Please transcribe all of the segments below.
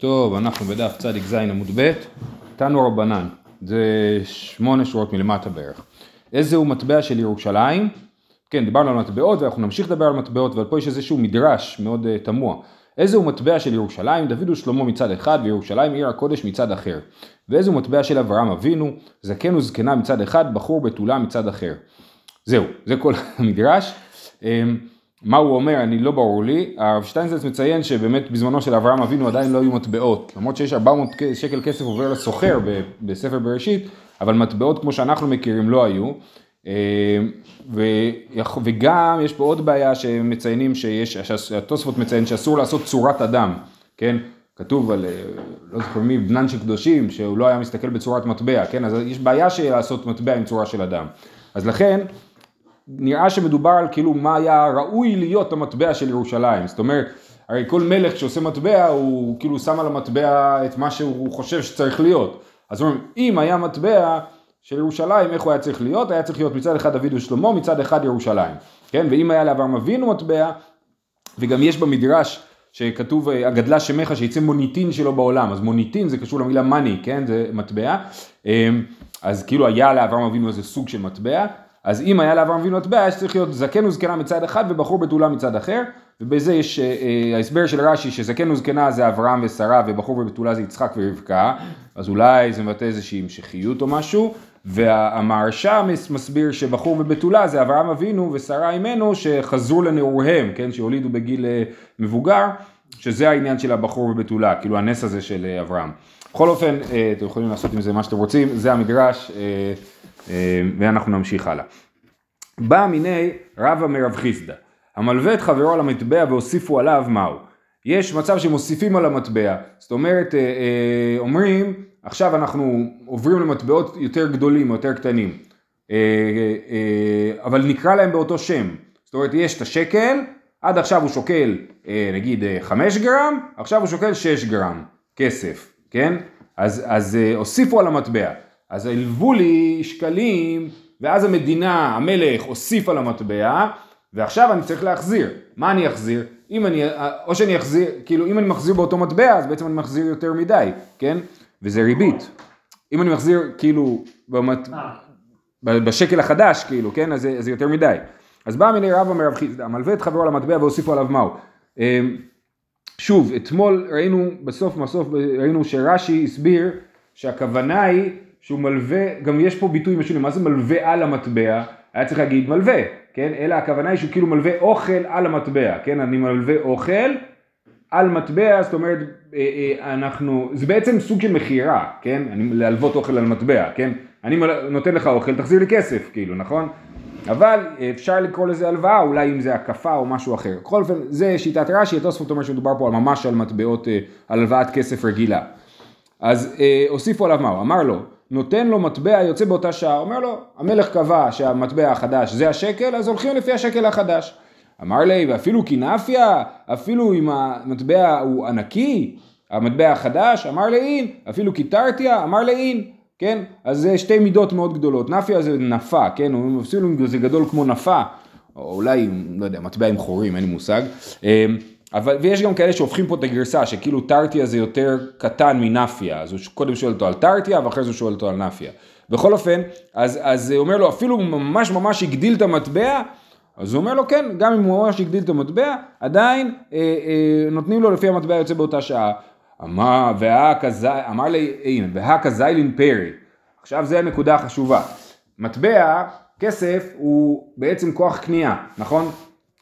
טוב, אנחנו בדף צדיק ז' עמוד ב', תנו רבנן, זה שמונה שורות מלמטה בערך. איזה הוא מטבע של ירושלים? כן, דיברנו על מטבעות ואנחנו נמשיך לדבר על מטבעות, אבל פה יש איזשהו מדרש מאוד uh, תמוה. איזה הוא מטבע של ירושלים? דוד ושלמה מצד אחד וירושלים עיר הקודש מצד אחר. ואיזה הוא מטבע של אברהם אבינו? זקן וזקנה מצד אחד, בחור בתולה מצד אחר. זהו, זה כל המדרש. מה הוא אומר, אני לא ברור לי, הרב שטיינזלץ מציין שבאמת בזמנו של אברהם אבינו עדיין לא היו מטבעות, למרות שיש 400 שקל כסף עובר לסוחר בספר בראשית, אבל מטבעות כמו שאנחנו מכירים לא היו, אה, וגם יש פה עוד בעיה שמציינים שיש, שהתוספות מציין שאסור לעשות צורת אדם, כן, כתוב על, אה, לא זוכר מי, בנן של קדושים, שהוא לא היה מסתכל בצורת מטבע, כן, אז יש בעיה של לעשות מטבע עם צורה של אדם, אז לכן נראה שמדובר על כאילו מה היה ראוי להיות המטבע של ירושלים, זאת אומרת, הרי כל מלך שעושה מטבע הוא כאילו שם על המטבע את מה שהוא חושב שצריך להיות, אז אומרים אם היה מטבע של ירושלים איך הוא היה צריך להיות? היה צריך להיות מצד אחד דוד ושלמה, מצד אחד ירושלים, כן? ואם היה לאברהם אבינו מטבע, וגם יש במדרש שכתוב הגדלה שמך שיצא מוניטין שלו בעולם, אז מוניטין זה קשור למילה מאני, כן? זה מטבע, אמ, אז כאילו היה לאברהם אבינו איזה סוג של מטבע, אז אם היה לאברהם אבינו מטבע, היה צריך להיות זקן וזקנה מצד אחד ובחור בתולה מצד אחר, ובזה יש אה, אה, ההסבר של רש"י שזקן וזקנה זה אברהם ושרה ובחור ובתולה זה יצחק ורבקה, אז אולי זה מבטא איזושהי המשכיות או משהו, והמהרש"א מסביר שבחור ובתולה זה אברהם אבינו ושרה אימנו שחזרו לנעוריהם, כן, שהולידו בגיל אה, מבוגר, שזה העניין של הבחור ובתולה, כאילו הנס הזה של אה, אברהם. בכל אופן, אתם יכולים לעשות עם זה מה שאתם רוצים, זה המדרש. אה, ואנחנו נמשיך הלאה. בא מיני רבא מרב חיסדא, המלווה את חברו על המטבע והוסיפו עליו מהו. יש מצב שמוסיפים על המטבע, זאת אומרת אה, אה, אומרים עכשיו אנחנו עוברים למטבעות יותר גדולים, יותר קטנים, אבל נקרא להם באותו שם, זאת אומרת יש את השקל, עד עכשיו הוא שוקל נגיד 5 גרם, עכשיו הוא שוקל 6 גרם כסף, כן? אז, אז הוסיפו על המטבע. אז הלוו לי שקלים, ואז המדינה, המלך, הוסיף על המטבע, ועכשיו אני צריך להחזיר. מה אני אחזיר? אם אני, או שאני אחזיר, כאילו אם אני מחזיר באותו מטבע, אז בעצם אני מחזיר יותר מדי, כן? וזה ריבית. אם אני מחזיר כאילו במת... בשקל החדש, כאילו, כן? אז זה, יותר מדי. אז בא מיני רבא מרב חיסדא, מלווה את חברו על המטבע והוסיפו עליו מהו. אמ, שוב, אתמול ראינו, בסוף בסוף ראינו שרש"י הסביר שהכוונה היא שהוא מלווה, גם יש פה ביטוי משונה, מה זה מלווה על המטבע? היה צריך להגיד מלווה, כן? אלא הכוונה היא שהוא כאילו מלווה אוכל על המטבע, כן? אני מלווה אוכל על מטבע, זאת אומרת, אה, אה, אנחנו, זה בעצם סוג של מכירה, כן? אני להלוות אוכל על מטבע, כן? אני נותן לך אוכל, תחזיר לי כסף, כאילו, נכון? אבל אפשר לקרוא לזה הלוואה, אולי אם זה הקפה או משהו אחר. בכל אופן, זה שיטת רש"י, התוספות אומר שמדובר פה ממש על מטבעות, אה, על הלוואת כסף רגילה. אז הוסיפו עליו מהו? אמר לו, נותן לו מטבע יוצא באותה שעה, אומר לו, המלך קבע שהמטבע החדש זה השקל, אז הולכים לפי השקל החדש. אמר לי, ואפילו קינפיה, אפילו אם המטבע הוא ענקי, המטבע החדש, אמר לאין, אפילו קיטרתיה, אמר לאין, כן? אז זה שתי מידות מאוד גדולות, נפיה זה נפה, כן? אפילו אם זה גדול כמו נפה, או אולי, לא יודע, מטבע עם חורים, אין לי מושג. אבל, ויש גם כאלה שהופכים פה את הגרסה, שכאילו טרטיה זה יותר קטן מנפיה, אז הוא קודם שואל אותו על טרטיה, ואחרי זה הוא שואל אותו על נפיה. בכל אופן, אז, אז הוא אומר לו, אפילו ממש ממש הגדיל את המטבע, אז הוא אומר לו, כן, גם אם הוא ממש הגדיל את המטבע, עדיין אה, אה, נותנים לו לפי המטבע יוצא באותה שעה. אמר, אמר לי, הנה, והכה זיילין פרי. עכשיו זה הנקודה החשובה. מטבע, כסף, הוא בעצם כוח קנייה, נכון?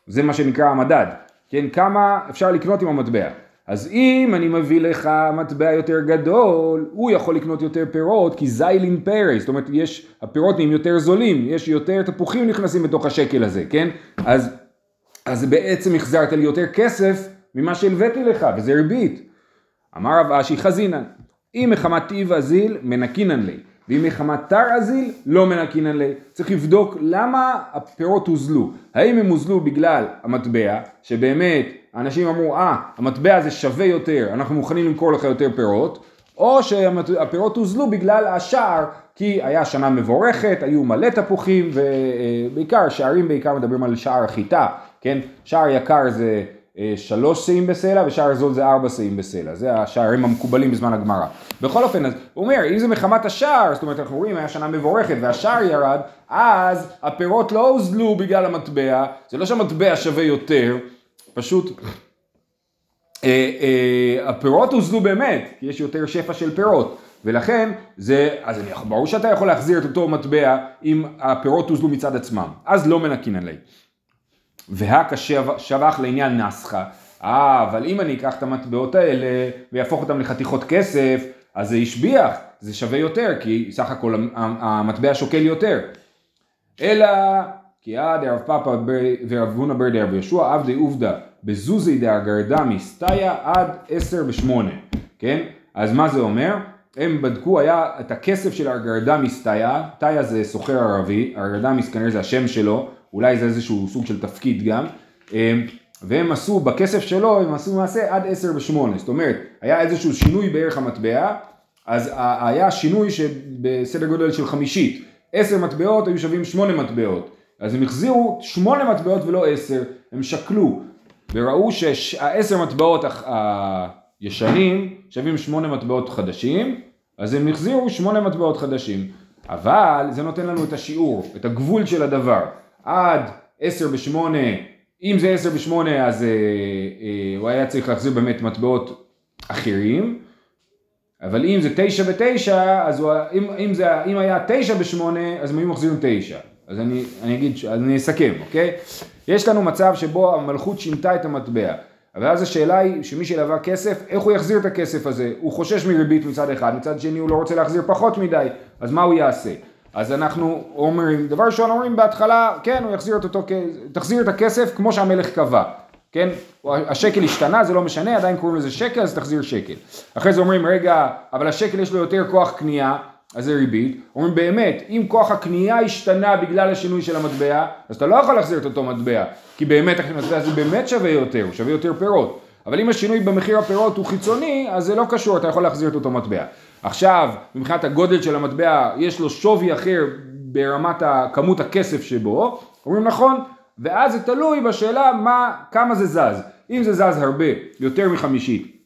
זה מה שנקרא המדד. כן, כמה אפשר לקנות עם המטבע. אז אם אני מביא לך מטבע יותר גדול, הוא יכול לקנות יותר פירות, כי זיילין פרי, זאת אומרת, יש, הפירות נהיים יותר זולים, יש יותר תפוחים נכנסים בתוך השקל הזה, כן? אז, אז בעצם החזרת לי יותר כסף ממה שהלוויתי לך, וזה ריבית. אמר רב אשי חזינן, אם מחמת טיב אזיל, מנקינן לי. ואם מחמת תר אזיל, לא מנקינן לי. צריך לבדוק למה הפירות הוזלו. האם הם הוזלו בגלל המטבע, שבאמת אנשים אמרו, אה, המטבע הזה שווה יותר, אנחנו מוכנים למכור לך יותר פירות, או שהפירות הוזלו בגלל השער, כי היה שנה מבורכת, היו מלא תפוחים, ובעיקר, שערים בעיקר מדברים על שער החיטה, כן? שער יקר זה אה, שלוש שאים בסלע ושער זול זה ארבע שאים בסלע, זה השערים המקובלים בזמן הגמרא. בכל אופן, אז הוא אומר, אם זה מחמת השער, זאת אומרת אנחנו רואים, היה שנה מבורכת והשער ירד, אז הפירות לא הוזלו בגלל המטבע, זה לא שהמטבע שווה יותר, פשוט אה, אה, הפירות הוזלו באמת, כי יש יותר שפע של פירות. ולכן זה, אז אני, ברור שאתה יכול להחזיר את אותו מטבע אם הפירות הוזלו מצד עצמם, אז לא מנקין עלי. והכה שבח לעניין נסחה, אה, אבל אם אני אקח את המטבעות האלה ויהפוך אותם לחתיכות כסף, אז זה השביח, זה שווה יותר, כי סך הכל המטבע שוקל יותר. אלא כי עד ערב פאפא ורב הונא בר דרב יהושע עבדי עובדא בזוזי דאגרדה מסתיה עד עשר בשמונה, כן? אז מה זה אומר? הם בדקו היה את הכסף של ארגרדמיס תאיה, תאיה זה סוחר ערבי, ארגרדמיס כנראה זה השם שלו, אולי זה איזשהו סוג של תפקיד גם, אמ, והם עשו בכסף שלו, הם עשו מעשה עד עשר ושמונה, זאת אומרת, היה איזשהו שינוי בערך המטבע, אז היה שינוי שבסדר גודל של חמישית, עשר מטבעות היו שווים שמונה מטבעות, אז הם החזירו שמונה מטבעות ולא עשר, הם שקלו, וראו שהעשר מטבעות ישנים שווים שמונה מטבעות חדשים, אז הם החזירו שמונה מטבעות חדשים. אבל זה נותן לנו את השיעור, את הגבול של הדבר. עד עשר בשמונה, אם זה עשר בשמונה אז אה, אה, הוא היה צריך להחזיר באמת מטבעות אחרים, אבל אם זה תשע בתשע, אז הוא, אם, אם, זה, אם היה תשע בשמונה, אז הם היו מחזירים תשע. אז אני, אני אגיד, אז אני אסכם, אוקיי? יש לנו מצב שבו המלכות שינתה את המטבע. אבל אז השאלה היא שמי שלווה כסף, איך הוא יחזיר את הכסף הזה? הוא חושש מריבית מצד אחד, מצד שני הוא לא רוצה להחזיר פחות מדי, אז מה הוא יעשה? אז אנחנו אומרים, דבר ראשון אומרים בהתחלה, כן, הוא יחזיר את אותו, תחזיר את הכסף כמו שהמלך קבע, כן? השקל השתנה, זה לא משנה, עדיין קוראים לזה שקל, אז תחזיר שקל. אחרי זה אומרים, רגע, אבל השקל יש לו יותר כוח קנייה, אז זה ריבית. אומרים באמת, אם כוח הקנייה השתנה בגלל השינוי של המטבע, אז אתה לא יכול להחזיר את אותו מטבע, כי באמת המטבע הזה באמת שווה יותר, הוא שווה יותר פירות. אבל אם השינוי במחיר הפירות הוא חיצוני, אז זה לא קשור, אתה יכול להחזיר את אותו מטבע. עכשיו, מבחינת הגודל של המטבע, יש לו שווי אחר ברמת כמות הכסף שבו, אומרים נכון, ואז זה תלוי בשאלה מה, כמה זה זז. אם זה זז הרבה, יותר מחמישית,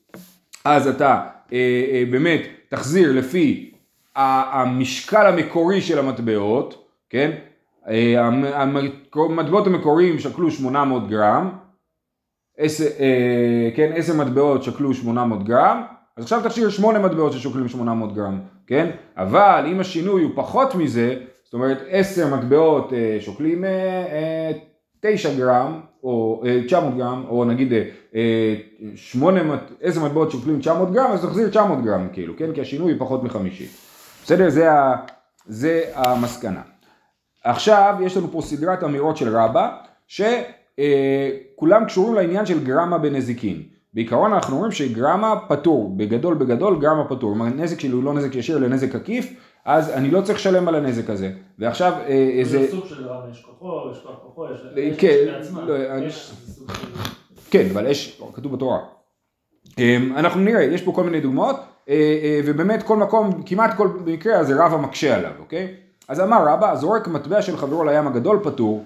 אז אתה אה, אה, באמת תחזיר לפי המשקל המקורי של המטבעות, כן? אה, המטבעות המקוריים שקלו 800 גרם, עשר, אה, כן, עשר מטבעות שקלו 800 גרם, אז עכשיו תשאיר 8 מטבעות ששוקלים 800 גרם, כן? אבל אם השינוי הוא פחות מזה, זאת אומרת 10 מטבעות אה, שוקלים 9 גרם, או 900 גרם, או נגיד 8, 10 מטבעות שוקלים 900 גרם, אז תחזיר 900 גרם כאילו, כן? כי השינוי הוא פחות מחמישית. בסדר? זה, ה, זה המסקנה. עכשיו יש לנו פה סדרת אמירות של רבא, שכולם קשורים לעניין של גרמה בנזיקין. בעיקרון אנחנו אומרים שגרמה פטור, בגדול בגדול גרמה פטור. אם הנזק שלי הוא לא נזק ישיר אלא נזק עקיף, אז אני לא צריך לשלם על הנזק הזה. ועכשיו איזה... זה סוג של גרמה, יש כוחו, יש כוח כוחו, יש... כן, לא, יש כן, אבל יש, כתוב בתורה. אמ, אנחנו נראה, יש פה כל מיני דוגמאות. אה, אה, ובאמת כל מקום, כמעט כל מקרה, אז רבא מקשה עליו, אוקיי? אז אמר רבא, זורק מטבע של חברו לים הגדול פטור,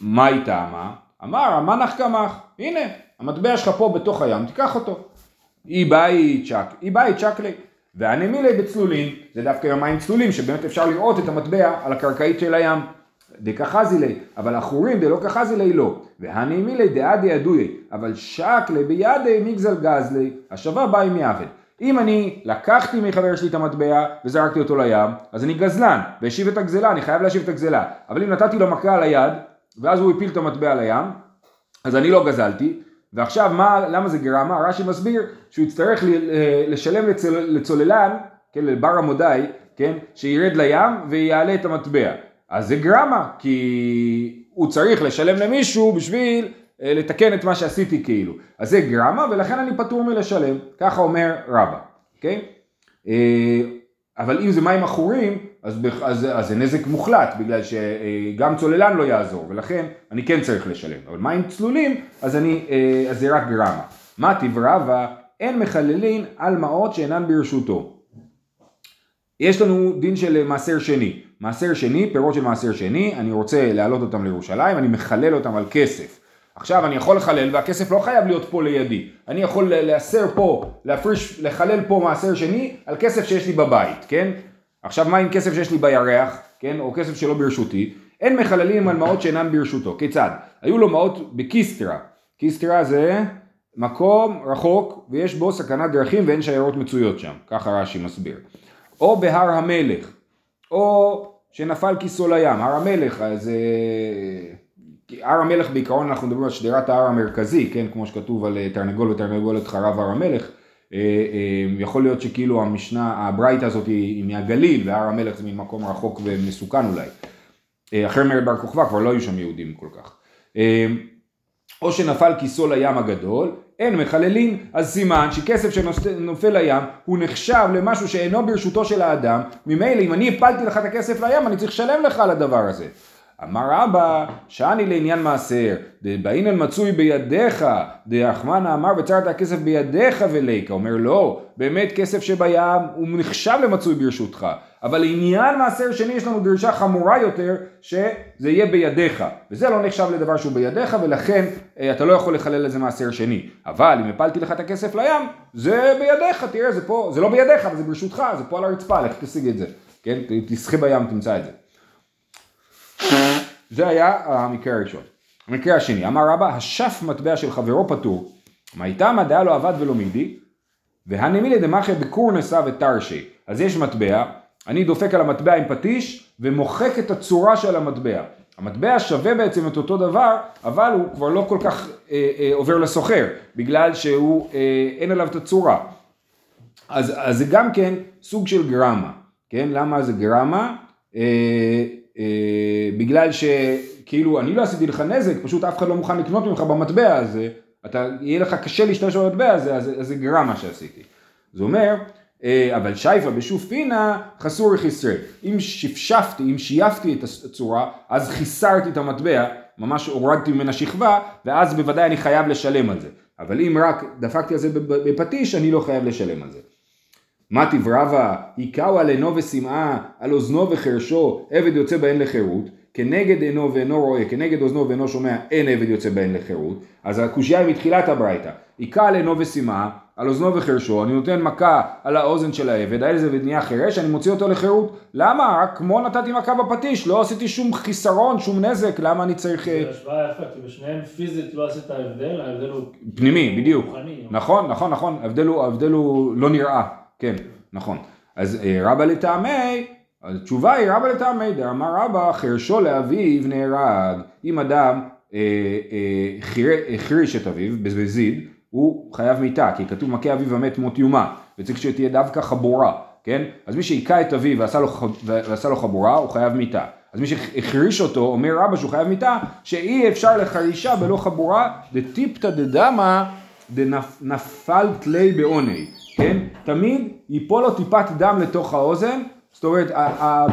מה היא טעמה? אמר, המנח קמח, הנה, המטבע שלך פה בתוך הים, תיקח אותו. אי בית צ'ק, אי בית צ'ק לי. והנמילי בצלולין, זה דווקא יומיים צלולים, שבאמת אפשר לראות את המטבע על הקרקעית של הים. דקחזי לי, אבל אחורים דלא כחזי לי לא. והנמילי דעדי ידוי, אבל שק לי בידי מגזל גזלי, השווה בא עם יעבד. אם אני לקחתי מחבר שלי את המטבע וזרקתי אותו לים, אז אני גזלן, והשיב את הגזלה, אני חייב להשיב את הגזלה. אבל אם נתתי לו מכה על היד, ואז הוא הפיל את המטבע לים, אז אני לא גזלתי, ועכשיו מה, למה זה גרמה? רש"י מסביר שהוא יצטרך לשלם לצול, לצוללן, כן, לבר המודאי, כן, שירד לים ויעלה את המטבע. אז זה גרמה, כי הוא צריך לשלם למישהו בשביל אה, לתקן את מה שעשיתי כאילו. אז זה גרמה ולכן אני פטור מלשלם, ככה אומר רבא, אוקיי? אה, אבל אם זה מים עכורים, אז, אז, אז זה נזק מוחלט, בגלל שגם צוללן לא יעזור, ולכן אני כן צריך לשלם. אבל מים צלולים, אז, אני, אה, אז זה רק גרמה. מה טיב רבא? אין מחללין על מעות שאינן ברשותו. יש לנו דין של מעשר שני. מעשר שני, פירות של מעשר שני, אני רוצה להעלות אותם לירושלים, אני מחלל אותם על כסף. עכשיו אני יכול לחלל והכסף לא חייב להיות פה לידי, אני יכול להסר פה, להפריש, לחלל פה מעשר שני על כסף שיש לי בבית, כן? עכשיו מה עם כסף שיש לי בירח, כן? או כסף שלא ברשותי? אין מחללים על מעות שאינן ברשותו, כיצד? היו לו מעות בקיסטרה, קיסטרה זה מקום רחוק ויש בו סכנת דרכים ואין שיירות מצויות שם, ככה רש"י מסביר. או בהר המלך, או שנפל כיסו לים, הר המלך, אז הר המלך בעיקרון אנחנו מדברים על שדרת ההר המרכזי, כן, כמו שכתוב על אה, תרנגול ותרנגולת חרב הר המלך, אה, אה, יכול להיות שכאילו המשנה, הברייתא הזאת היא מהגליל והר המלך זה ממקום רחוק ומסוכן אולי. אחרי מרד בר כוכבא כבר לא היו שם יהודים כל כך. או שנפל כיסו לים הגדול, אין מחללים, אז סימן שכסף שנופל לים הוא נחשב למשהו שאינו ברשותו של האדם, ממילא אם אני הפלתי לך את הכסף לים אני צריך לשלם לך על הדבר הזה. אמר רבא, שאני לעניין מעשר, דבעינן מצוי בידיך, דאחמנה אמר בצרת הכסף בידיך וליקה, אומר לא, באמת כסף שבים הוא נחשב למצוי ברשותך, אבל לעניין מעשר שני יש לנו דרישה חמורה יותר, שזה יהיה בידיך, וזה לא נחשב לדבר שהוא בידיך, ולכן אה, אתה לא יכול לחלל איזה מעשר שני, אבל אם הפלתי לך את הכסף לים, זה בידיך, תראה, זה פה, זה לא בידיך, אבל זה ברשותך, זה פה על הרצפה, לך תשיג את זה, כן, תשחה בים, תמצא את זה. זה היה המקרה הראשון. המקרה השני, אמר רבא, השף מטבע של חברו פטור. מה איתה מדעה לו עבד ולא מידי, והנמילי דמחיה בקורנסה ותרשי. אז יש מטבע, אני דופק על המטבע עם פטיש ומוחק את הצורה של המטבע. המטבע שווה בעצם את אותו דבר, אבל הוא כבר לא כל כך אה, אה, עובר לסוחר, בגלל שהוא, אה, אין עליו את הצורה. אז, זה גם כן סוג של גרמה, כן? למה זה גרמה? אה, בגלל שכאילו אני לא עשיתי לך נזק, פשוט אף אחד לא מוכן לקנות ממך במטבע הזה, אתה, יהיה לך קשה להשתמש במטבע הזה, אז, אז זה גרם מה שעשיתי. זה אומר, אה, אבל שייפה בשופינה חסור חסרי. אם שפשפתי, אם שייפתי את הצורה, אז חיסרתי את המטבע, ממש הורדתי ממנה שכבה, ואז בוודאי אני חייב לשלם על זה. אבל אם רק דפקתי על זה בפטיש, אני לא חייב לשלם על זה. מה תברבה, היכאו על עינו ושמאה, על אוזנו וחרשו, עבד יוצא בהן לחירות, כנגד עינו ואינו רואה, כנגד אוזנו ואינו שומע, אין עבד יוצא בהן לחירות, אז הקושייה היא מתחילת הברייתא, היכה על עינו ושמאה, על אוזנו וחרשו, אני נותן מכה על האוזן של העבד, זה ונהיה חירש, אני מוציא אותו לחירות. למה? רק כמו נתתי מכה בפטיש, לא עשיתי שום חיסרון, שום נזק, למה אני צריך... זה השוואה יפה, כי בשניהם פיזית לא עשית הבדל, ההבדל הוא... פנימי, בדיוק. נכון, נכון, נכון, ההבדל הוא לא נראה. כן, נכון. אז אה, רבא לטעמי, התשובה היא רבא לטעמי, דאמר רבא חרשו לאביו נהרג. אם אדם אה, אה, החריש את אביו בזיד, הוא חייב מיתה, כי כתוב מכה אביו המת מות יומה, וצריך שתהיה דווקא חבורה, כן? אז מי שהיכה את אביו ועשה לו, ועשה לו חבורה, הוא חייב מיתה. אז מי שהחריש אותו, אומר רבא שהוא חייב מיתה, שאי אפשר לחרישה בלא חבורה, דטיפתא דדמא דנפלת לי בעוני. כן? תמיד ייפול לו טיפת דם לתוך האוזן, זאת אומרת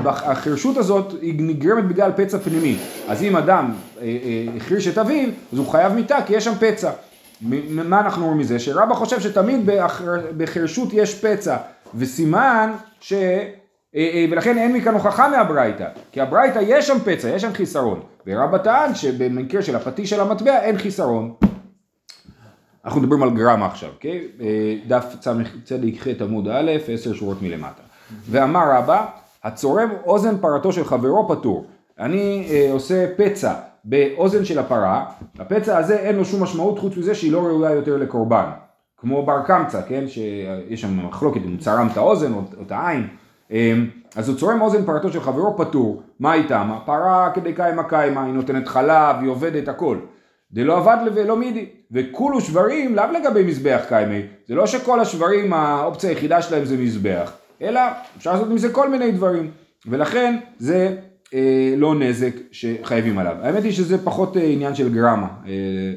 החרשות הזאת היא נגרמת בגלל פצע פנימי, אז אם אדם אה, אה, החריש את אביו, אז הוא חייב מיתה כי יש שם פצע. מה אנחנו רואים מזה? שרבא חושב שתמיד בחרשות יש פצע, וסימן ש... אה, ולכן אין מכאן הוכחה מהברייתא, כי הברייתא יש שם פצע, יש שם חיסרון, ורבא טען שבמקרה של הפטיש של המטבע אין חיסרון. אנחנו מדברים על גרמה עכשיו, אוקיי? דף צ"ח עמוד א', עשר שורות מלמטה. ואמר רבא, הצורם אוזן פרתו של חברו פטור. אני אה, עושה פצע באוזן של הפרה, הפצע הזה אין לו שום משמעות חוץ מזה שהיא לא ראויה יותר לקורבן. כמו בר קמצא, כן? שיש שם מחלוקת אם הוא צרם את האוזן או, את העין. אה, אז הוא צורם אוזן פרתו של חברו פטור, מה איתם? הפרה כדי קיימה קיימה, היא נותנת חלב, היא עובדת הכל. דלא עבד ולא מידי. וכולו שברים לאו לגבי מזבח קיימי. זה לא שכל השברים האופציה היחידה שלהם זה מזבח, אלא אפשר לעשות מזה כל מיני דברים. ולכן זה אה, לא נזק שחייבים עליו. האמת היא שזה פחות אה, עניין של גרמה אה,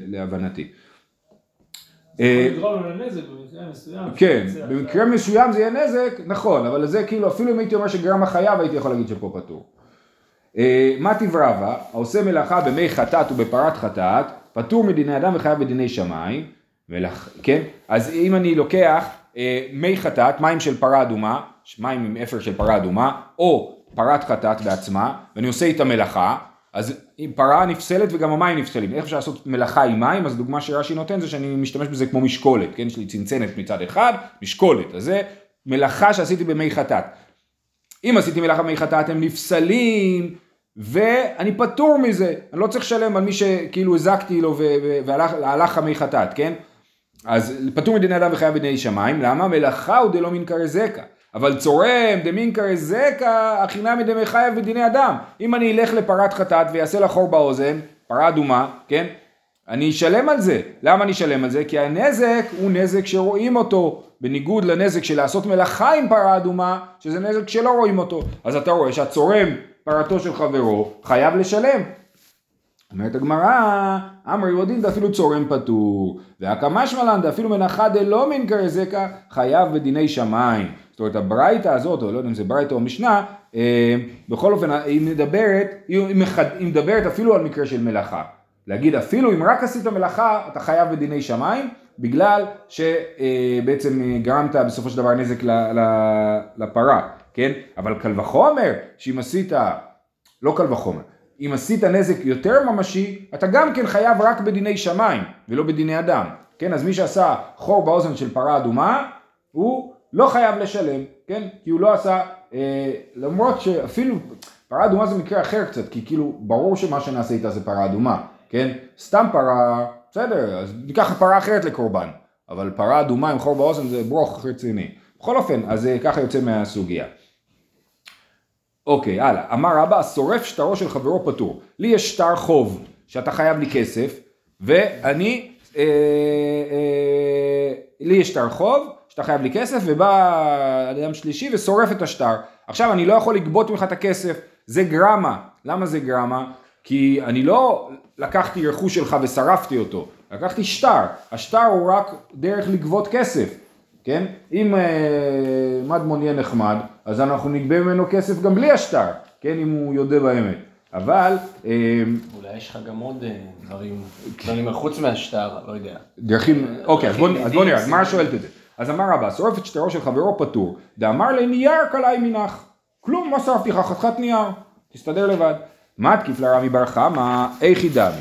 להבנתי. אה, כן, במקרה מסוים זה יהיה נזק, נכון, אבל זה כאילו, אפילו אם הייתי אומר שגרמה חייב, הייתי יכול להגיד שפה פטור. אה, מה תברבה, העושה מלאכה במי חטאת ובפרת חטאת, פטור מדיני אדם וחייב בדיני שמיים, ולכ... כן? אז אם אני לוקח אה, מי חטאת, מים של פרה אדומה, מים עם אפר של פרה אדומה, או פרת חטאת בעצמה, ואני עושה איתה מלאכה, אז אם פרה נפסלת וגם המים נפסלים. איך אפשר לעשות מלאכה עם מים? אז הדוגמה שרש"י נותן זה שאני משתמש בזה כמו משקולת, כן? יש לי צנצנת מצד אחד, משקולת. אז זה מלאכה שעשיתי במי חטאת. אם עשיתי מלאכה במי חטאת הם נפסלים, ואני פטור מזה. אני לא צריך לשלם על מי שכאילו הזקתי לו והלך המי חטאת, כן? אז פטור מדיני אדם וחייב בדיני שמיים, למה? מלאכה הוא דלא מינקרי זקה. אבל צורם דמינקרי זקה, החינמי דמי חייב בדיני אדם. אם אני אלך לפרת חטאת ויעשה לה חור באוזן, פרה אדומה, כן? אני אשלם על זה. למה אני אשלם על זה? כי הנזק הוא נזק שרואים אותו, בניגוד לנזק של לעשות מלאכה עם פרה אדומה, שזה נזק שלא רואים אותו. אז אתה רואה שהצורם פרתו של חברו חייב לשלם. אומרת הגמרא, אמר יהודים דאפילו צורם פטור, והקמא שמלן דאפילו מנחה דלא מינקרי זקה, חייב בדיני שמיים. זאת אומרת הברייתא הזאת, או לא יודע אם זה ברייתא או משנה, אה, בכל אופן היא מדברת, היא מדברת אפילו על מקרה של מלאכה. להגיד אפילו אם רק עשית מלאכה אתה חייב בדיני שמיים, בגלל שבעצם אה, גרמת בסופו של דבר נזק לפרה, כן? אבל קל וחומר שאם עשית, לא קל וחומר, אם עשית נזק יותר ממשי, אתה גם כן חייב רק בדיני שמיים ולא בדיני אדם, כן? אז מי שעשה חור באוזן של פרה אדומה, הוא לא חייב לשלם, כן? כי הוא לא עשה, אה, למרות שאפילו, פרה אדומה זה מקרה אחר קצת, כי כאילו ברור שמה שנעשה איתה זה פרה אדומה, כן? סתם פרה, בסדר, אז ניקח פרה אחרת לקורבן, אבל פרה אדומה עם חור באוזן זה ברוך רציני. בכל אופן, אז אה, ככה יוצא מהסוגיה. אוקיי, הלאה. אמר רבא, שורף שטרו של חברו פטור. לי יש שטר חוב שאתה חייב לי כסף, ואני, אה, אה, לי יש שטר חוב, שאתה חייב לי כסף, ובא אדם שלישי ושורף את השטר. עכשיו אני לא יכול לגבות ממך את הכסף, זה גרמה. למה זה גרמה? כי אני לא לקחתי רכוש שלך ושרפתי אותו, לקחתי שטר. השטר הוא רק דרך לגבות כסף, כן? אם אה, מדמון יהיה נחמד, אז אנחנו נגבה ממנו כסף גם בלי השטר, כן? אם הוא יודה באמת. אבל... אה, אולי יש לך גם עוד אה, דברים, דברים מחוץ מהשטר, לא יודע. דרכים, אוקיי, אז בוא נראה, מה שואלת את זה? אז אמר רבא, שורף את שטרו של חברו פטור, דאמר לי נייר קלעי מנח. כלום, מה שרפתי לך? חתיכת נייר. תסתדר לבד. מתקיף לרמי בר חמא, איכי דמי.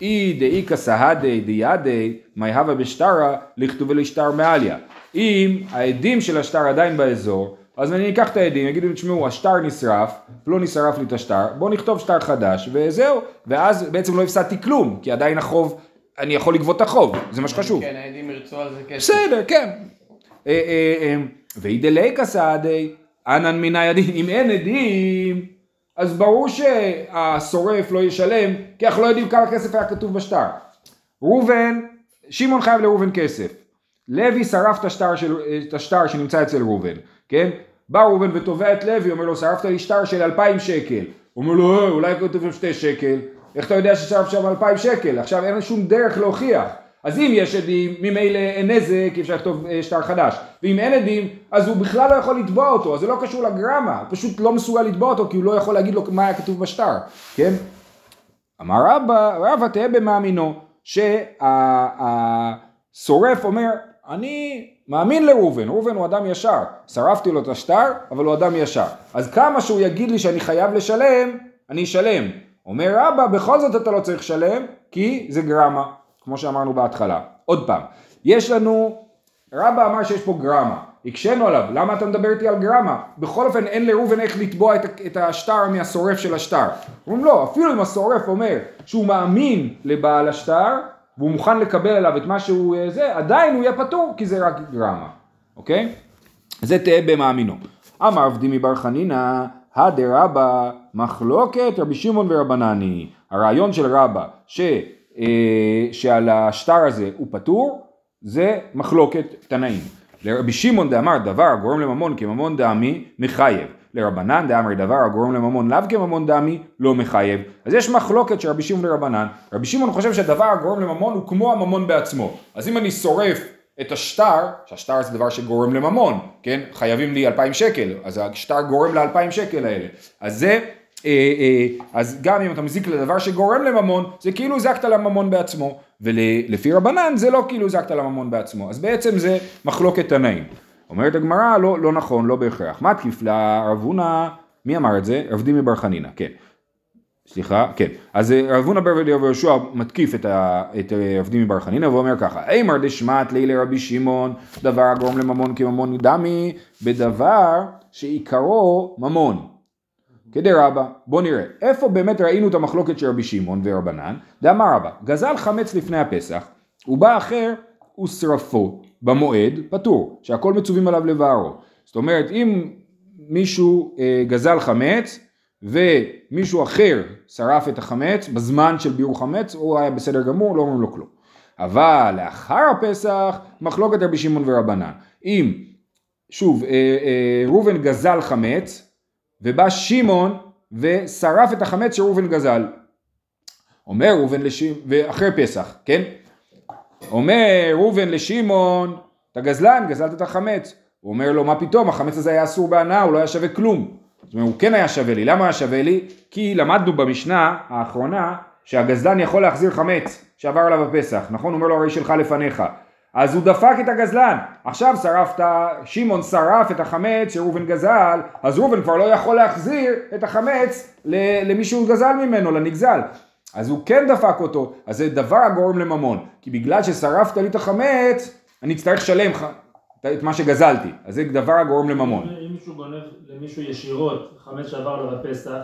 אי דאיכא סהדי דיאדי, מי הווה בשטרה, לכתובי לשטר מעליה. אם העדים של השטר עדיין באזור, אז אני אקח את העדים, יגידו לי, תשמעו, השטר נשרף, לא נשרף לי את השטר, בואו נכתוב שטר חדש, וזהו, ואז בעצם לא הפסדתי כלום, כי עדיין החוב אני יכול לגבות את החוב, זה מה שחשוב. כן, העדים ירצו על זה כסף. בסדר, כן. אה, אה, אה, ואידליקה סעדי, אנן מן הידין, אם אין עדים, אז ברור שהשורף לא ישלם, כי אנחנו לא יודעים כמה כסף היה כתוב בשטר. ראובן, שמעון חייב לראובן כסף. לוי שרף את השטר, של, את השטר שנמצא אצל ראובן, כן? בא ראובן ותובע את לוי, אומר לו, שרפת לי שטר של אלפיים שקל. הוא אומר לו, אולי כתוב שם שתי שקל. איך אתה יודע ששרף שם אלפיים שקל? עכשיו אין שום דרך להוכיח. אז אם יש עדים, ממילא אין נזק, אי אפשר לכתוב אה, שטר חדש. ואם אין עדים, אז הוא בכלל לא יכול לתבוע אותו, אז זה לא קשור לגרמה, הוא פשוט לא מסוגל לתבוע אותו, כי הוא לא יכול להגיד לו מה היה כתוב בשטר, כן? אמר רבא, רבא תהיה במאמינו, שהשורף אומר, אני מאמין לראובן, ראובן הוא אדם ישר, שרפתי לו את השטר, אבל הוא אדם ישר. אז כמה שהוא יגיד לי שאני חייב לשלם, אני אשלם. אומר רבא, בכל זאת אתה לא צריך לשלם, כי זה גרמה, כמו שאמרנו בהתחלה. עוד פעם, יש לנו, רבא אמר שיש פה גרמה, הקשינו עליו, למה אתה מדבר איתי על גרמה? בכל אופן אין לראובן איך לתבוע את, את השטר מהשורף של השטר. אומרים לא, אפילו אם השורף אומר שהוא מאמין לבעל השטר, והוא מוכן לקבל עליו את מה שהוא אה, זה, עדיין הוא יהיה פטור, כי זה רק גרמה, אוקיי? זה תהא במאמינו. אמר עבדי מבר חנינא הדרבה מחלוקת רבי שמעון ורבנני. הרעיון של רבא ש, שעל השטר הזה הוא פטור, זה מחלוקת תנאים. לרבי שמעון דאמר דבר הגורם לממון כממון דעמי מחייב. לרבנן דאמר דבר הגורם לממון לאו כממון דמי לא מחייב. אז יש מחלוקת של רבי שמעון לרבנן. רבי שמעון חושב שהדבר הגורם לממון הוא כמו הממון בעצמו. אז אם אני שורף את השטר, שהשטר זה דבר שגורם לממון, כן? חייבים לי אלפיים שקל, אז השטר גורם לאלפיים שקל האלה. אז זה, אה, אה, אז גם אם אתה מזיק לדבר שגורם לממון, זה כאילו זקת לממון בעצמו, ולפי רבנן זה לא כאילו זקת לממון בעצמו, אז בעצם זה מחלוקת תנאים. אומרת הגמרא, לא, לא נכון, לא בהכרח. מה תקיף לרב הונא, מי אמר את זה? עבדי מבר חנינא, כן. סליחה, כן. אז אה, רב הונא בר ורבי יהושע מתקיף את, ה, את אה, עבדים מבר חנינא ואומר ככה, אימר דשמט לילי רבי שמעון, דבר הגורם לממון כממון דמי, בדבר שעיקרו ממון. כדרבא, בוא נראה, איפה באמת ראינו את המחלוקת של רבי שמעון ורבנן? דאמר רבא, גזל חמץ לפני הפסח, ובא אחר ושרפו במועד, פטור, שהכל מצווים עליו לבערו. זאת אומרת, אם מישהו אה, גזל חמץ, ומישהו אחר שרף את החמץ בזמן של ביעור חמץ, הוא היה בסדר גמור, לא אומרים לו כלום. אבל לאחר הפסח, מחלוקת רבי שמעון ורבנן. אם, שוב, אה, אה, ראובן גזל חמץ, ובא שמעון ושרף את החמץ שראובן גזל. אומר ראובן לשמעון, ואחרי פסח, כן? אומר ראובן לשמעון, אתה גזלן, גזלת את החמץ. הוא אומר לו, מה פתאום, החמץ הזה היה אסור בהנאה, הוא לא היה שווה כלום. זאת אומרת, הוא כן היה שווה לי. למה היה שווה לי? כי למדנו במשנה האחרונה שהגזלן יכול להחזיר חמץ שעבר עליו הפסח, נכון? הוא אומר לו הרי שלך לפניך. אז הוא דפק את הגזלן. עכשיו שרפת, שמעון שרף את החמץ שראובן גזל, אז ראובן כבר לא יכול להחזיר את החמץ למי שהוא גזל ממנו, לנגזל. אז הוא כן דפק אותו, אז זה דבר הגורם לממון. כי בגלל ששרפת לי את החמץ, אני אצטרך לשלם את מה שגזלתי, אז זה דבר הגורם לממון. אם מישהו גונב למישהו ישירות חמץ שעבר לו בפסח,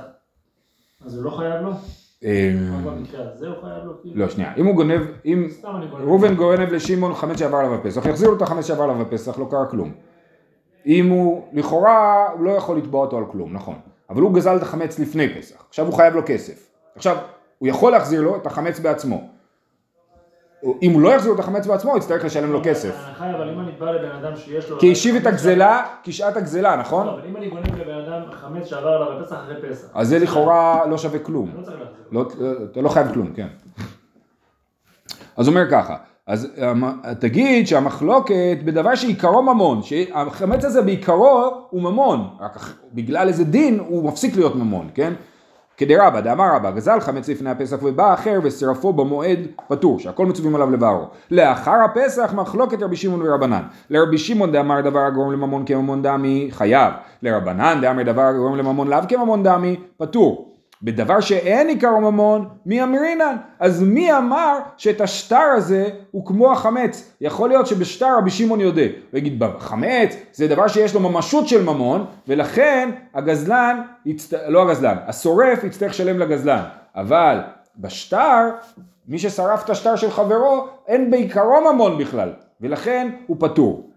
אז הוא לא חייב לו? כאילו? לא, שנייה, אם הוא גונב, אם ראובן גונב לשמעון חמץ שעבר עליו בפסח, יחזיר לו את החמץ שעבר עליו בפסח, לא קרה כלום. אם הוא, לכאורה, הוא לא יכול לתבוע אותו על כלום, נכון. אבל הוא גזל את החמץ לפני פסח, עכשיו הוא חייב לו כסף. עכשיו, הוא יכול להחזיר לו את החמץ בעצמו. אם הוא לא יחזיר את החמץ בעצמו, הוא יצטרך לשלם לו כסף. אבל אם אני בא לבן אדם שיש לו... כי השיב את הגזלה כשעת הגזלה, נכון? לא, אבל אם אני גונב לבן אדם חמץ שעבר עליו בפסח אחרי פסח. אז זה לכאורה לא שווה כלום. לא. לא, אתה לא חייב כלום, כן. אז אומר ככה, אז תגיד שהמחלוקת בדבר שעיקרו ממון, שהחמץ הזה בעיקרו הוא ממון, רק בגלל איזה דין הוא מפסיק להיות ממון, כן? כדרבא, דאמר רבא, גזל חמץ לפני הפסח ובא אחר ושרפו במועד פטור, שהכל מצווים עליו לבערו. לאחר הפסח מחלוקת רבי שמעון ורבנן. לרבי שמעון דאמר דבר הגורם לממון כממון דמי, חייב. לרבנן דאמר דבר הגורם לממון לאו כממון דמי, פטור. בדבר שאין עיקר ממון, מי אמרינן? אז מי אמר שאת השטר הזה הוא כמו החמץ? יכול להיות שבשטר רבי שמעון יודע. הוא יגיד, חמץ זה דבר שיש לו ממשות של ממון, ולכן הגזלן, יצט... לא הגזלן, השורף יצטרך לשלם לגזלן. אבל בשטר, מי ששרף את השטר של חברו, אין בעיקרו ממון בכלל, ולכן הוא פטור.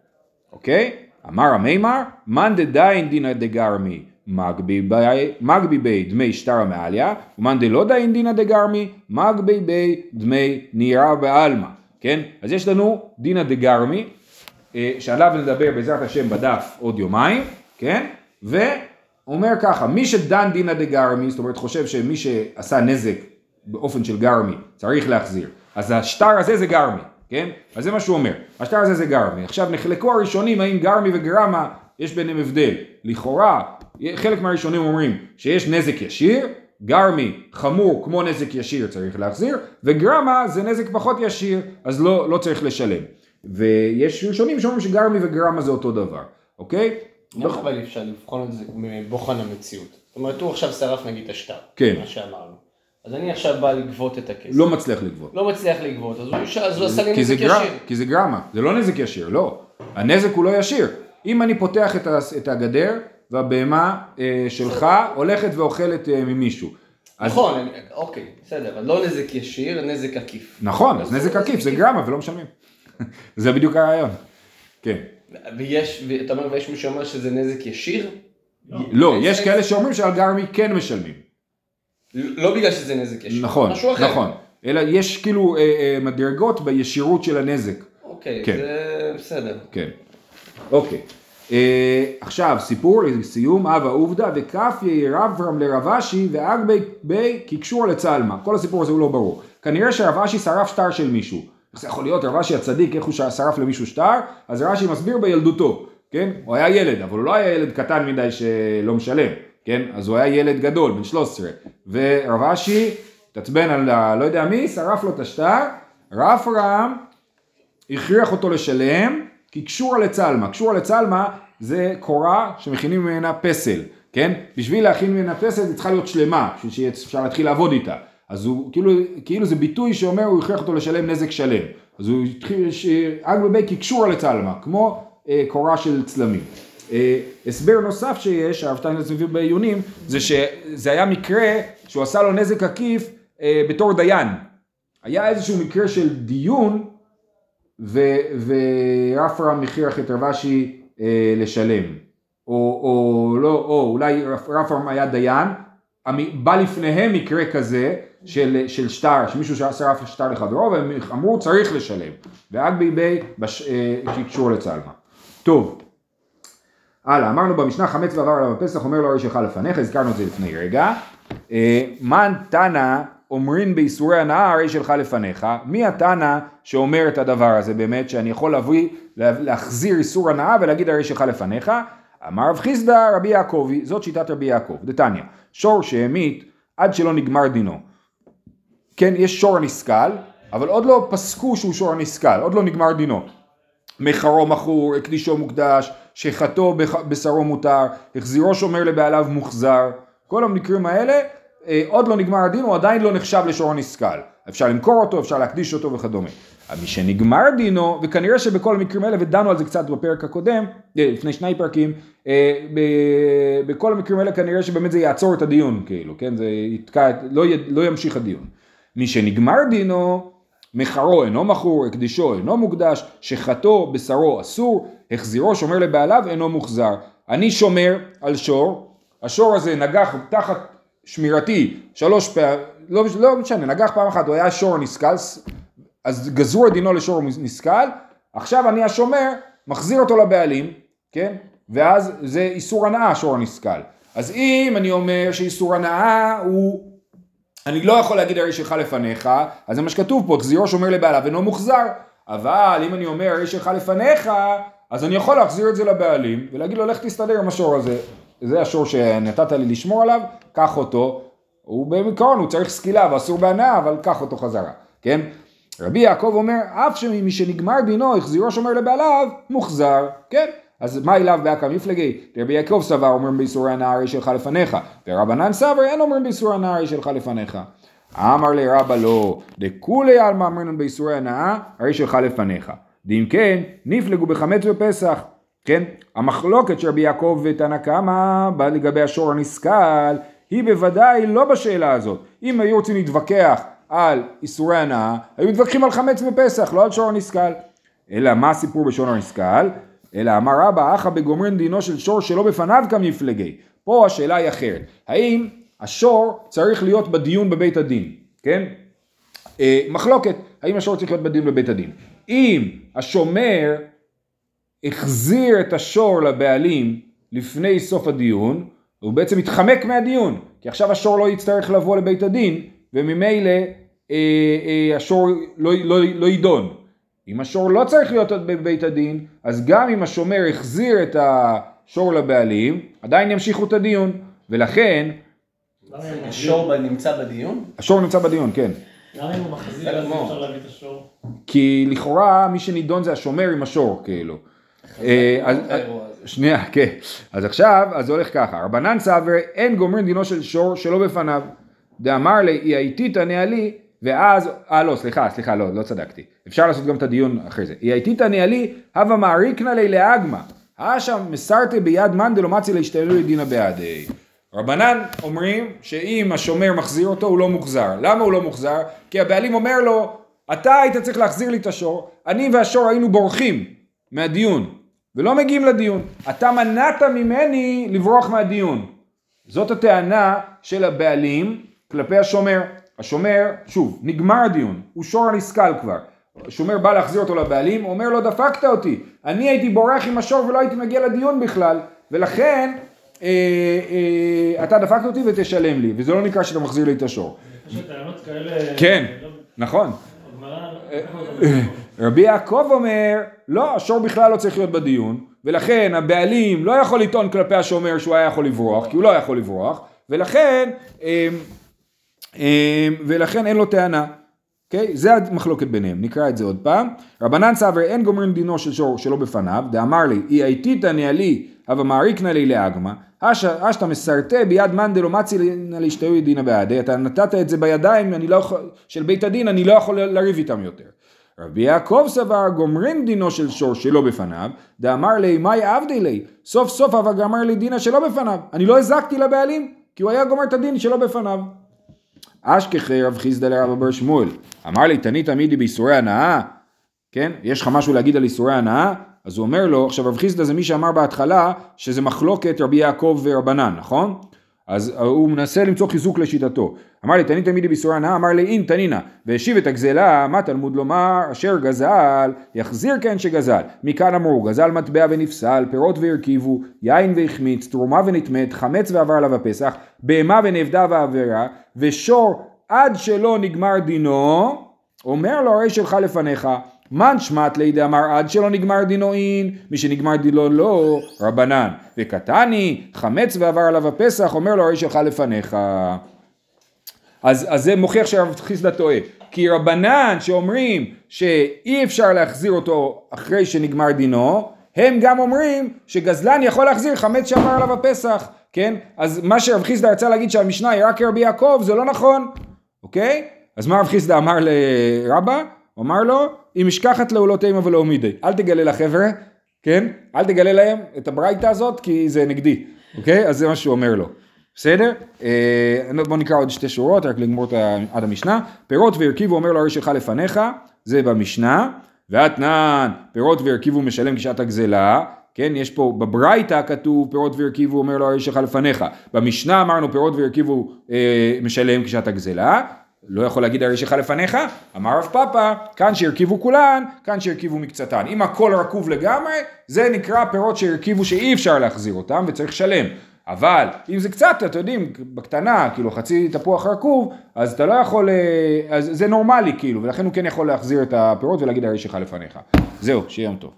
אוקיי? אמר המימר, מאן דדיין דינא דגרמי. מגבי בי דמי שטרה מעליה, ומאן דלא דאין דינא דגרמי, מגבי בי דמי נירה בעלמא, כן? אז יש לנו דינא דגרמי, אה, שעליו נדבר בעזרת השם בדף עוד יומיים, כן? ואומר ככה, מי שדן דינא דגרמי, זאת אומרת חושב שמי שעשה נזק באופן של גרמי צריך להחזיר, אז השטר הזה זה גרמי, כן? אז זה מה שהוא אומר, השטר הזה זה גרמי. עכשיו נחלקו הראשונים האם גרמי וגרמה יש ביניהם הבדל. לכאורה חלק מהראשונים אומרים שיש נזק ישיר, גרמי חמור כמו נזק ישיר צריך להחזיר, וגרמה זה נזק פחות ישיר אז לא, לא צריך לשלם. ויש ראשונים שאומרים שגרמי וגרמה זה אותו דבר, אוקיי? איך אבל אפשר לבחון את זה מבוחן המציאות? זאת אומרת הוא עכשיו שרף נגיד את השטר, כן. מה שאמרנו. אז אני עכשיו בא לגבות את הכסף. לא מצליח לגבות. לא מצליח לגבות, אז הוא עשה לי נזק ישיר. כי זה גרמה, זה לא נזק ישיר, לא. הנזק הוא לא ישיר. אם אני פותח את הגדר והבהמה אה, שלך הולכת ואוכלת אה, ממישהו. נכון, אז... אוקיי, בסדר, אבל לא נזק ישיר, נזק עקיף. נכון, אז נזק עקיף זה גרמה ולא משלמים. זה בדיוק הרעיון. כן. ויש, אתה אומר, ויש מי שאומר שזה נזק ישיר? לא, לא יש כאלה שאומרים שעל גרמי כן משלמים. לא בגלל שזה נזק ישיר, נכון, משהו אחר. נכון, אלא יש כאילו אה, אה, מדרגות בישירות של הנזק. אוקיי, כן. זה בסדר. כן, אוקיי. אה, עכשיו סיפור לסיום אבא עובדא וכף רברם לרבשי ואג בי כקשור לצלמה. כל הסיפור הזה הוא לא ברור. כנראה שרבשי שרף שטר של מישהו. זה יכול להיות רבשי הצדיק איך הוא שרף למישהו שטר אז רש"י מסביר בילדותו כן? הוא היה ילד אבל הוא לא היה ילד קטן מדי שלא משלם כן? אז הוא היה ילד גדול בן 13 ורבשי התעצבן על לא יודע מי שרף לו את השטר רפרם הכריח אותו לשלם כי קשורה לצלמה, קשורה לצלמה זה קורה שמכינים ממנה פסל, כן? בשביל להכין ממנה פסל היא צריכה להיות שלמה, בשביל שיהיה אפשר להתחיל לעבוד איתה. אז הוא, כאילו, כאילו זה ביטוי שאומר הוא הכריח אותו לשלם נזק שלם. אז הוא התחיל, אג בבי כקשורה לצלמה, כמו אה, קורה של צלמים. אה, הסבר נוסף שיש, הרב שטיינלץ מביא בעיונים, זה שזה היה מקרה שהוא עשה לו נזק עקיף אה, בתור דיין. היה איזשהו מקרה של דיון ורפרם הכריח את רבשי אה, לשלם. או, או לא, או אולי רפרם היה דיין, בא לפניהם מקרה כזה של, של שטר, שמישהו שרף שטר לחברו והם אמרו צריך לשלם. ואג ביבי שקשור אה, לצלמה. טוב, הלאה, אמרנו במשנה חמץ ועבר עליו הפסח, אומר לו הרי שלך לפניך, הזכרנו את זה לפני רגע. אה, מן תנא אומרין באיסורי הנאה הרי שלך לפניך, מי התנא שאומר את הדבר הזה באמת, שאני יכול להביא, להחזיר איסור הנאה ולהגיד הרי שלך לפניך? אמר רב חיסדא רבי יעקבי, זאת שיטת רבי יעקב, דתניא, שור שהמית עד שלא נגמר דינו. כן, יש שור נסכל, אבל עוד לא פסקו שהוא שור נסכל, עוד לא נגמר דינו. מחרו מכור, הקדישו מוקדש, שחטו בשרו מותר, החזירו שומר לבעליו מוחזר, כל המקרים האלה, עוד לא נגמר הדין, הוא עדיין לא נחשב לשור נסכל. אפשר למכור אותו, אפשר להקדיש אותו וכדומה. מי שנגמר דינו, וכנראה שבכל המקרים האלה, ודנו על זה קצת בפרק הקודם, אה, לפני שני פרקים, אה, בכל המקרים האלה כנראה שבאמת זה יעצור את הדיון, כאילו, כן? זה יתקע, לא, לא ימשיך הדיון. מי שנגמר דינו, מחרו אינו מכור, הקדישו אינו מוקדש, שחטו בשרו אסור, החזירו שומר לבעליו אינו מוחזר. אני שומר על שור, השור הזה נגח תחת שמירתי שלוש פעמים, לא, לא משנה, נגח פעם אחת, הוא היה שור נסכל, אז גזרו את דינו לשור נסכל, עכשיו אני השומר, מחזיר אותו לבעלים, כן? ואז זה איסור הנאה, שור נסכל. אז אם אני אומר שאיסור הנאה הוא, אני לא יכול להגיד הרי שלך לפניך, אז זה מה שכתוב פה, החזירו שומר לבעליו אינו מוחזר. אבל אם אני אומר הרי שלך לפניך, אז אני יכול להחזיר את זה לבעלים ולהגיד לו לך תסתדר עם השור הזה. זה השור שנתת לי לשמור עליו, קח אותו. הוא בעיקרון, הוא צריך סקילה ואסור בהנאה, אבל קח אותו חזרה, כן? רבי יעקב אומר, אף שמי שנגמר דינו החזירו שומר לבעליו, מוחזר, כן? אז מה אליו באקא מפלגי? רבי יעקב סבר אומרים באיסורי הנאה הרי שלך לפניך, ורבנן סבר אין אומרים באיסורי הנאה הרי שלך לפניך. אמר לי רבא לא, דכולי עלמא אמרנו באיסורי הנאה הרי שלך לפניך. ואם כן, נפלגו בחמץ בפסח. כן? המחלוקת של רבי יעקב ותנא קמא לגבי השור הנסכל, היא בוודאי לא בשאלה הזאת. אם היו רוצים להתווכח על איסורי הנאה, היו מתווכחים על חמץ בפסח, לא על שור הנסכל. אלא מה הסיפור בשור הנסכל? אלא אמר רבא, אחא בגומרין דינו של שור שלא בפניו כמפלגי. פה השאלה היא אחרת. האם השור צריך להיות בדיון בבית הדין, כן? אה, מחלוקת, האם השור צריך להיות בדיון בבית הדין. אם השומר החזיר את השור לבעלים לפני סוף הדיון, הוא בעצם התחמק מהדיון, כי עכשיו השור לא יצטרך לבוא לבית הדין, וממילא אה, אה, השור לא, לא, לא יידון. אם השור לא צריך להיות בבית הדין, אז גם אם השומר החזיר את השור לבעלים, עדיין ימשיכו את הדיון, ולכן... השור נמצא בדיון? השור נמצא בדיון, כן. למה אם הוא מחזיר, אז אפשר להביא את השור? כי לכאורה מי שנידון זה השומר עם השור, כאילו. אה, שנייה, כן. אז עכשיו, אז זה הולך ככה. רבנן סבר, אין גומרים דינו של שור שלא בפניו. דאמר לי, היא הייתי תענה לי, ואז, אה לא, סליחה, סליחה, לא, לא צדקתי. אפשר לעשות גם את הדיון אחרי זה. היא הייתי תענה לי, הווה מעריקנא לי לאגמא. אשם מסרתי ביד מאן דלא מצי להשתלו לדינא בעדי. רבנן אומרים שאם השומר מחזיר אותו הוא לא מוחזר. למה הוא לא מוחזר? כי הבעלים אומר לו, אתה היית צריך להחזיר לי את השור, אני והשור היינו בורחים מהדיון. ולא מגיעים לדיון. אתה מנעת ממני לברוח מהדיון. זאת הטענה של הבעלים כלפי השומר. השומר, שוב, נגמר הדיון, הוא שור הנסכל כבר. השומר בא להחזיר אותו לבעלים, אומר לו דפקת אותי, אני הייתי בורח עם השור ולא הייתי מגיע לדיון בכלל, ולכן אה, אה, אתה דפקת אותי ותשלם לי, וזה לא נקרא שאתה מחזיר לי את השור. יש טענות כאלה... כן, נכון. רבי יעקב אומר, לא, השור בכלל לא צריך להיות בדיון, ולכן הבעלים לא יכול לטעון כלפי השומר שהוא היה יכול לברוח, כי הוא לא יכול לברוח, ולכן, אמ, אמ, ולכן אין לו טענה. אוקיי? Okay? זה המחלוקת ביניהם, נקרא את זה עוד פעם. רבנן סבר אין גומרים דינו של שור שלא בפניו, דאמר לי, אי הייתית נעלי אבא מעריקנא לי לאגמא, אשתא מסרטה ביד מאן דלא מצילנא להשתהוי דינא בעדי, אתה נתת את זה בידיים לא יכול, של בית הדין, אני לא יכול לריב איתם יותר. רבי יעקב סבר גומרין דינו של שור שלא בפניו, דאמר לי מאי עבדי לי, סוף סוף אבל גמר לי דינה שלא בפניו, אני לא הזקתי לבעלים, כי הוא היה גומר את הדין שלא בפניו. אשכחי רב חיסדא לרב אבר שמואל, אמר לי תנית תמידי באיסורי הנאה, כן, יש לך משהו להגיד על איסורי הנאה? אז הוא אומר לו, עכשיו רב חיסדא זה מי שאמר בהתחלה שזה מחלוקת רבי יעקב ורבנן, נכון? אז הוא מנסה למצוא חיזוק לשיטתו. אמר לי תנין תמידי באיסורי הנאה, אמר לי אין תנינא, והשיב את הגזלה, מה תלמוד לומר, אשר גזל, יחזיר כן שגזל. מכאן אמרו, גזל מטבע ונפסל, פירות והרכיבו, יין והחמיץ, תרומה ונטמאת, חמץ ועבר עליו הפסח, בהמה ונאבדה ועבירה, ושור עד שלא נגמר דינו, אומר לו הרי שלך לפניך, מן שמט לידי אמר עד שלא נגמר דינו אין, מי שנגמר דינו לא, רבנן. וקטני, חמץ ועבר עליו הפסח, אומר לו הרי שלך לפניך. אז, אז זה מוכיח שהרב חיסדא טועה. כי רבנן שאומרים שאי אפשר להחזיר אותו אחרי שנגמר דינו, הם גם אומרים שגזלן יכול להחזיר חמץ שעבר עליו הפסח, כן? אז מה שרב חיסדא רצה להגיד שהמשנה היא רק כרבי יעקב, זה לא נכון, אוקיי? אז מה רב חיסדא אמר לרבא? הוא אמר לו, אם משכחת לו לא תימא ולא מידי. אל תגלה לחבר'ה, כן? אל תגלה להם את הברייתא הזאת, כי זה נגדי, אוקיי? אז זה מה שהוא אומר לו. בסדר? אה, בואו נקרא עוד שתי שורות, רק לגמור את עד המשנה. פירות והרכיבו אומר לו הרי שלך לפניך, זה במשנה. ואתנן, פירות והרכיבו משלם כשעת הגזלה. כן, יש פה בברייתא כתוב פירות והרכיבו אומר לו הרי שלך לפניך. במשנה אמרנו פירות והרכיבו אה, משלם כשעת הגזלה. לא יכול להגיד הרי שלך לפניך, אמר רב פאפא, כאן שהרכיבו כולן, כאן שהרכיבו מקצתן. אם הכל רקוב לגמרי, זה נקרא פירות שהרכיבו שאי אפשר להחזיר אותם וצריך לשלם. אבל אם זה קצת, אתם יודעים, בקטנה, כאילו חצי תפוח רקוב, אז אתה לא יכול, אה, אז זה נורמלי כאילו, ולכן הוא כן יכול להחזיר את הפירות ולהגיד הרי שלך לפניך. זהו, שיהיה יום טוב.